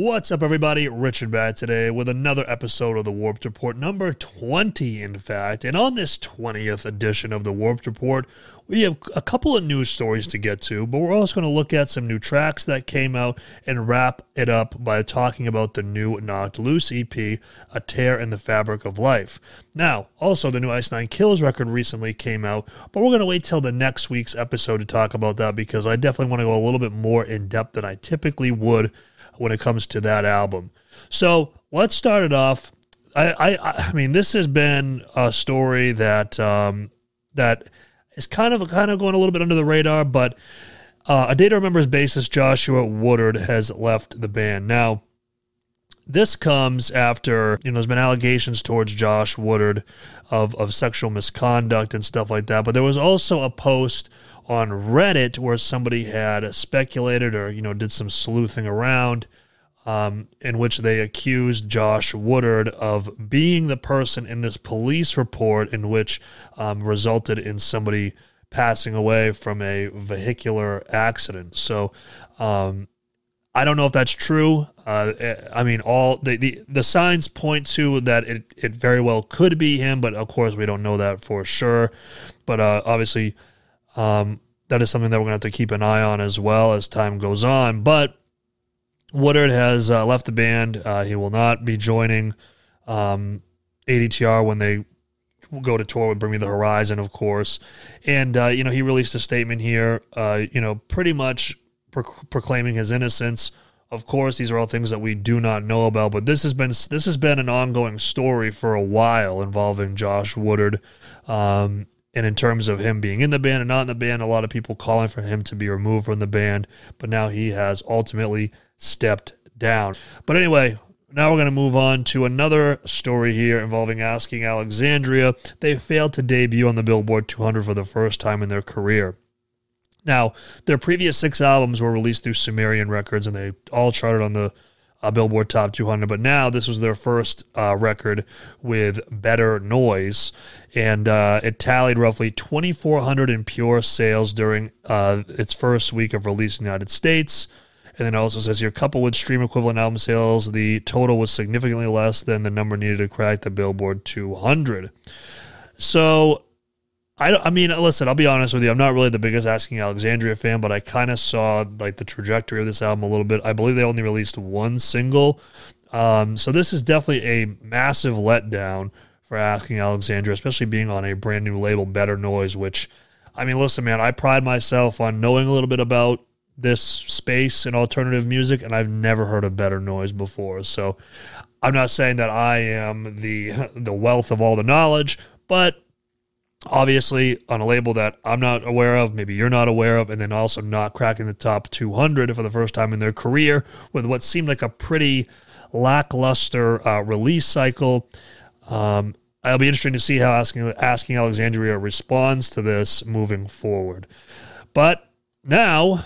What's up, everybody? Richard back today with another episode of the Warped Report, number 20, in fact. And on this 20th edition of the Warped Report, we have a couple of news stories to get to, but we're also going to look at some new tracks that came out and wrap it up by talking about the new Knocked Loose EP, A Tear in the Fabric of Life. Now, also, the new Ice Nine Kills record recently came out, but we're going to wait till the next week's episode to talk about that because I definitely want to go a little bit more in depth than I typically would when it comes to that album. So let's start it off. I, I, I mean, this has been a story that um, that is kind of kind of going a little bit under the radar, but uh, a day to remember's bassist Joshua Woodard has left the band. Now, this comes after you know there's been allegations towards Josh Woodard of of sexual misconduct and stuff like that, but there was also a post on Reddit where somebody had speculated or you know did some sleuthing around, um, in which they accused Josh Woodard of being the person in this police report in which um, resulted in somebody passing away from a vehicular accident. So. Um, I don't know if that's true. Uh, I mean, all the, the the signs point to that it, it very well could be him, but of course we don't know that for sure. But uh, obviously, um, that is something that we're going to have to keep an eye on as well as time goes on. But Woodard has uh, left the band. Uh, he will not be joining um, ADTR when they go to tour with Bring Me the Horizon, of course. And, uh, you know, he released a statement here, uh, you know, pretty much pro- proclaiming his innocence. Of course, these are all things that we do not know about, but this has been this has been an ongoing story for a while involving Josh Woodard. Um, and in terms of him being in the band and not in the band, a lot of people calling for him to be removed from the band. But now he has ultimately stepped down. But anyway, now we're going to move on to another story here involving Asking Alexandria. They failed to debut on the Billboard 200 for the first time in their career. Now, their previous six albums were released through Sumerian Records and they all charted on the uh, Billboard Top 200. But now this was their first uh, record with Better Noise, and uh, it tallied roughly 2,400 in pure sales during uh, its first week of release in the United States. And then also says here, coupled with stream equivalent album sales, the total was significantly less than the number needed to crack the Billboard 200. So I, I mean, listen, I'll be honest with you. I'm not really the biggest Asking Alexandria fan, but I kind of saw like the trajectory of this album a little bit. I believe they only released one single. Um, so this is definitely a massive letdown for Asking Alexandria, especially being on a brand new label, Better Noise, which, I mean, listen, man, I pride myself on knowing a little bit about this space and alternative music, and I've never heard of Better Noise before. So I'm not saying that I am the the wealth of all the knowledge, but obviously on a label that I'm not aware of, maybe you're not aware of, and then also not cracking the top 200 for the first time in their career with what seemed like a pretty lackluster uh, release cycle. Um, it'll be interesting to see how asking asking Alexandria responds to this moving forward. But now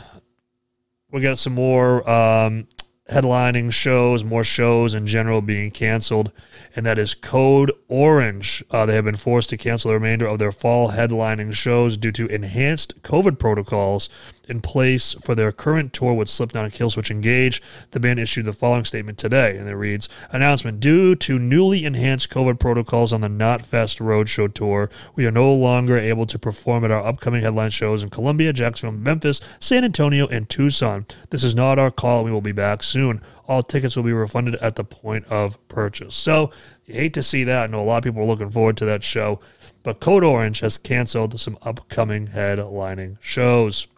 we got some more um, headlining shows, more shows in general being canceled, and that is Code Orange. Uh, they have been forced to cancel the remainder of their fall headlining shows due to enhanced COVID protocols in place for their current tour with Slipknot and Killswitch Engage. The band issued the following statement today, and it reads Announcement Due to newly enhanced COVID protocols on the Knotfest Roadshow tour, we are no longer able to perform at our upcoming headline shows in Columbia, Jacksonville, Memphis, San Antonio, and Tucson. This is not our call. We will be back soon. All tickets will be refunded at the point of purchase. So, you hate to see that. I know a lot of people are looking forward to that show, but Code Orange has canceled some upcoming headlining shows.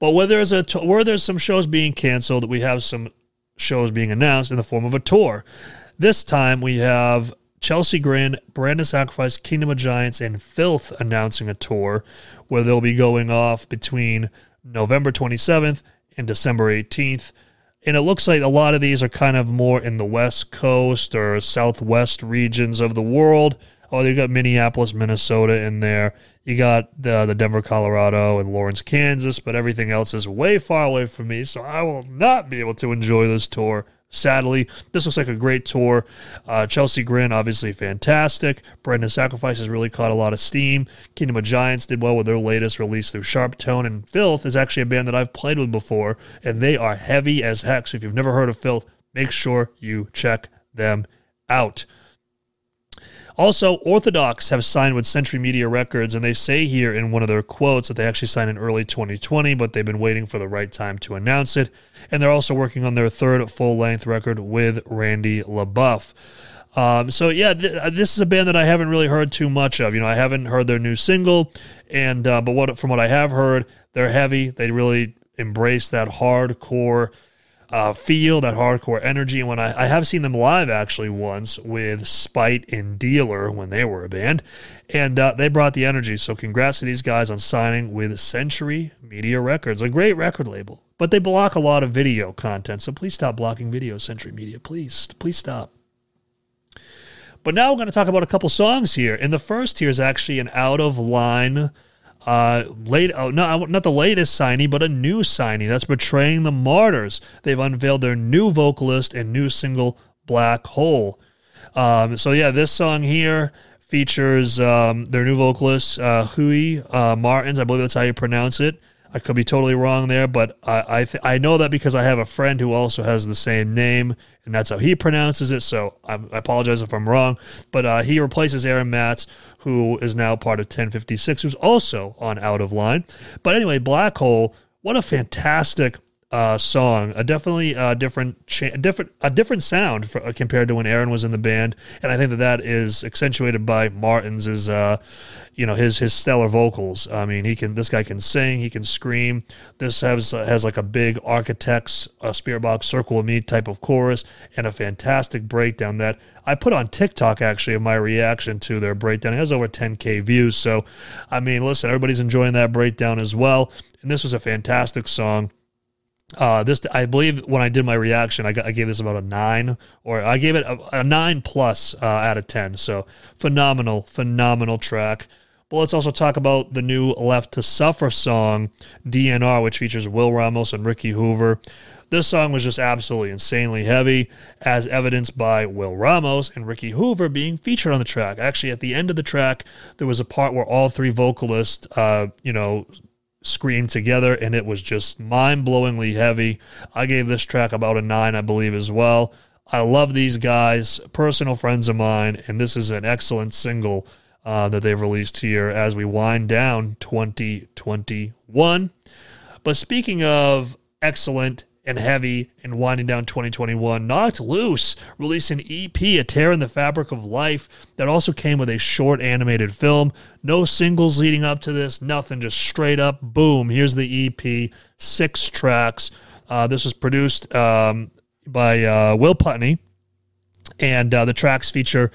But where there's a where there's some shows being canceled, we have some shows being announced in the form of a tour. This time we have Chelsea Grin, Brand of Sacrifice, Kingdom of Giants, and Filth announcing a tour where they'll be going off between November 27th and December 18th. And it looks like a lot of these are kind of more in the West Coast or Southwest regions of the world. Oh, you got Minneapolis, Minnesota in there. You got the the Denver, Colorado, and Lawrence, Kansas, but everything else is way far away from me, so I will not be able to enjoy this tour sadly. This looks like a great tour. Uh, Chelsea Grin, obviously fantastic. Brand of Sacrifice has really caught a lot of steam. Kingdom of Giants did well with their latest release through SharpTone. And Filth is actually a band that I've played with before, and they are heavy as heck. So if you've never heard of Filth, make sure you check them out. Also, Orthodox have signed with Century Media Records, and they say here in one of their quotes that they actually signed in early 2020, but they've been waiting for the right time to announce it. And they're also working on their third full length record with Randy LeBoeuf. Um, so yeah, th- uh, this is a band that I haven't really heard too much of. You know, I haven't heard their new single, and uh, but what from what I have heard, they're heavy. They really embrace that hardcore uh, feel, that hardcore energy. And when I, I have seen them live actually once with Spite and Dealer when they were a band, and uh, they brought the energy. So congrats to these guys on signing with Century Media Records, a great record label. But they block a lot of video content, so please stop blocking video, Century Media. Please, please stop. But now we're going to talk about a couple songs here. And the first here is actually an out of line uh, late, oh, no, not the latest signing, but a new signing that's betraying the Martyrs. They've unveiled their new vocalist and new single, Black Hole. Um, so yeah, this song here features um, their new vocalist, uh, Rui uh, Martins. I believe that's how you pronounce it. I could be totally wrong there, but I I, th- I, know that because I have a friend who also has the same name, and that's how he pronounces it. So I, I apologize if I'm wrong. But uh, he replaces Aaron Matts, who is now part of Ten56, who's also on Out of Line. But anyway, Black Hole, what a fantastic uh, song, a definitely uh, different, cha- different, a different sound for, uh, compared to when Aaron was in the band, and I think that that is accentuated by Martins, uh, you know, his his stellar vocals. I mean, he can, this guy can sing, he can scream. This has uh, has like a big Architects, uh, Spiritbox, Circle of Me type of chorus, and a fantastic breakdown that I put on TikTok actually of my reaction to their breakdown. It has over 10k views, so I mean, listen, everybody's enjoying that breakdown as well, and this was a fantastic song uh, this I believe when I did my reaction, I, got, I gave this about a nine, or I gave it a, a nine plus uh, out of ten. So phenomenal, phenomenal track. But let's also talk about the new Left to Suffer song, DNR, which features Will Ramos and Ricky Hoover. This song was just absolutely insanely heavy, as evidenced by Will Ramos and Ricky Hoover being featured on the track. Actually, at the end of the track, there was a part where all three vocalists, uh, you know, screamed together, and it was just mind blowingly heavy. I gave this track about a nine, I believe, as well. I love these guys, personal friends of mine, and this is an excellent single uh, that they've released here as we wind down 2021. But speaking of excellent and heavy and winding down 2021. Knocked Loose released an EP, A Tear in the Fabric of Life, that also came with a short animated film. No singles leading up to this, nothing, just straight up boom. Here's the EP, six tracks. Uh, this was produced um, by uh, Will Putney, and uh, the tracks feature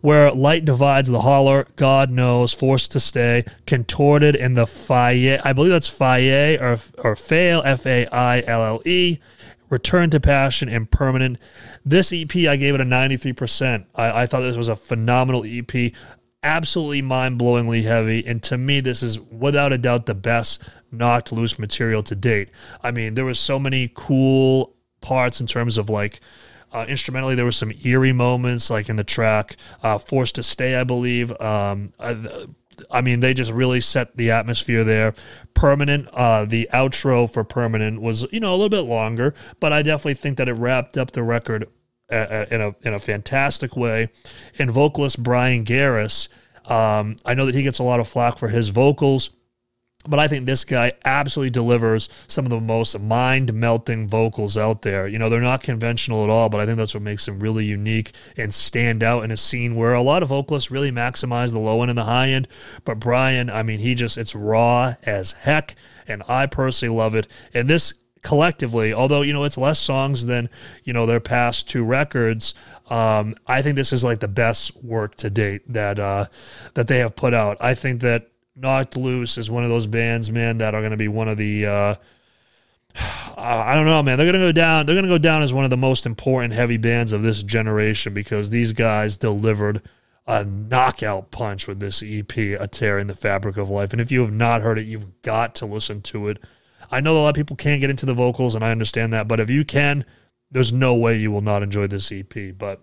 where light divides the holler, God knows, forced to stay, contorted in the faille. I believe that's faille or, or fail, F A I L L E. Return to Passion and Permanent. This EP, I gave it a 93%. I, I thought this was a phenomenal EP, absolutely mind blowingly heavy. And to me, this is without a doubt the best knocked loose material to date. I mean, there was so many cool parts in terms of like uh, instrumentally, there were some eerie moments, like in the track uh, "Forced to Stay," I believe. Um, I, I, mean, they just really set the atmosphere there. Permanent, uh, the outro for Permanent was, you know, a little bit longer, but I definitely think that it wrapped up the record uh, uh, in a in a fantastic way. And vocalist Bryan Garris, um, I know that he gets a lot of flack for his vocals. But I think this guy absolutely delivers some of the most mind melting vocals out there. You know, they're not conventional at all, but I think that's what makes them really unique and stand out in a scene where a lot of vocalists really maximize the low end and the high end. But Bryan, I mean, he just, it's raw as heck. And I personally love it. And this collectively, although, you know, it's less songs than, you know, their past two records, um, I think this is like the best work to date that, uh, that they have put out. I think that Knocked Loose is one of those bands, man, that are going to be one of the. Uh, I don't know, man. They're gonna go down. They're gonna go down as one of the most important heavy bands of this generation because these guys delivered a knockout punch with this EP, "A Tear in the Fabric of Life." And if you have not heard it, you've got to listen to it. I know a lot of people can't get into the vocals, and I understand that, but if you can, there's no way you will not enjoy this EP. But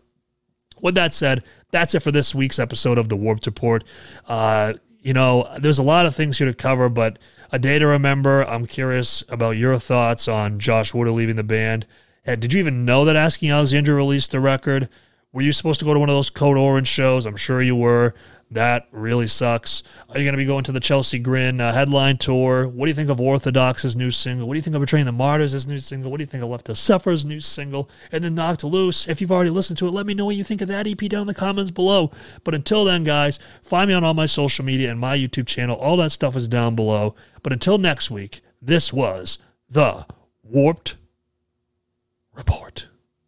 with that said, that's it for this week's episode of the Warped Report. Uh, you know, there's a lot of things here to cover, but a day to remember. I'm curious about your thoughts on Josh Woodard leaving the band. And did you even know that Asking Alexandria released the record? Were you supposed to go to one of those Code Orange shows? I'm sure you were. That really sucks. Are you going to be going to the Chelsea Grin uh, headline tour? What do you think of Orthodox's new single? What do you think of Betraying the Martyrs' new single? What do you think of Left to Suffer's new single? And then Knocked Loose. If you've already listened to it, let me know what you think of that EP down in the comments below. But until then, guys, find me on all my social media and my YouTube channel. All that stuff is down below. But until next week, this was the Warped Report.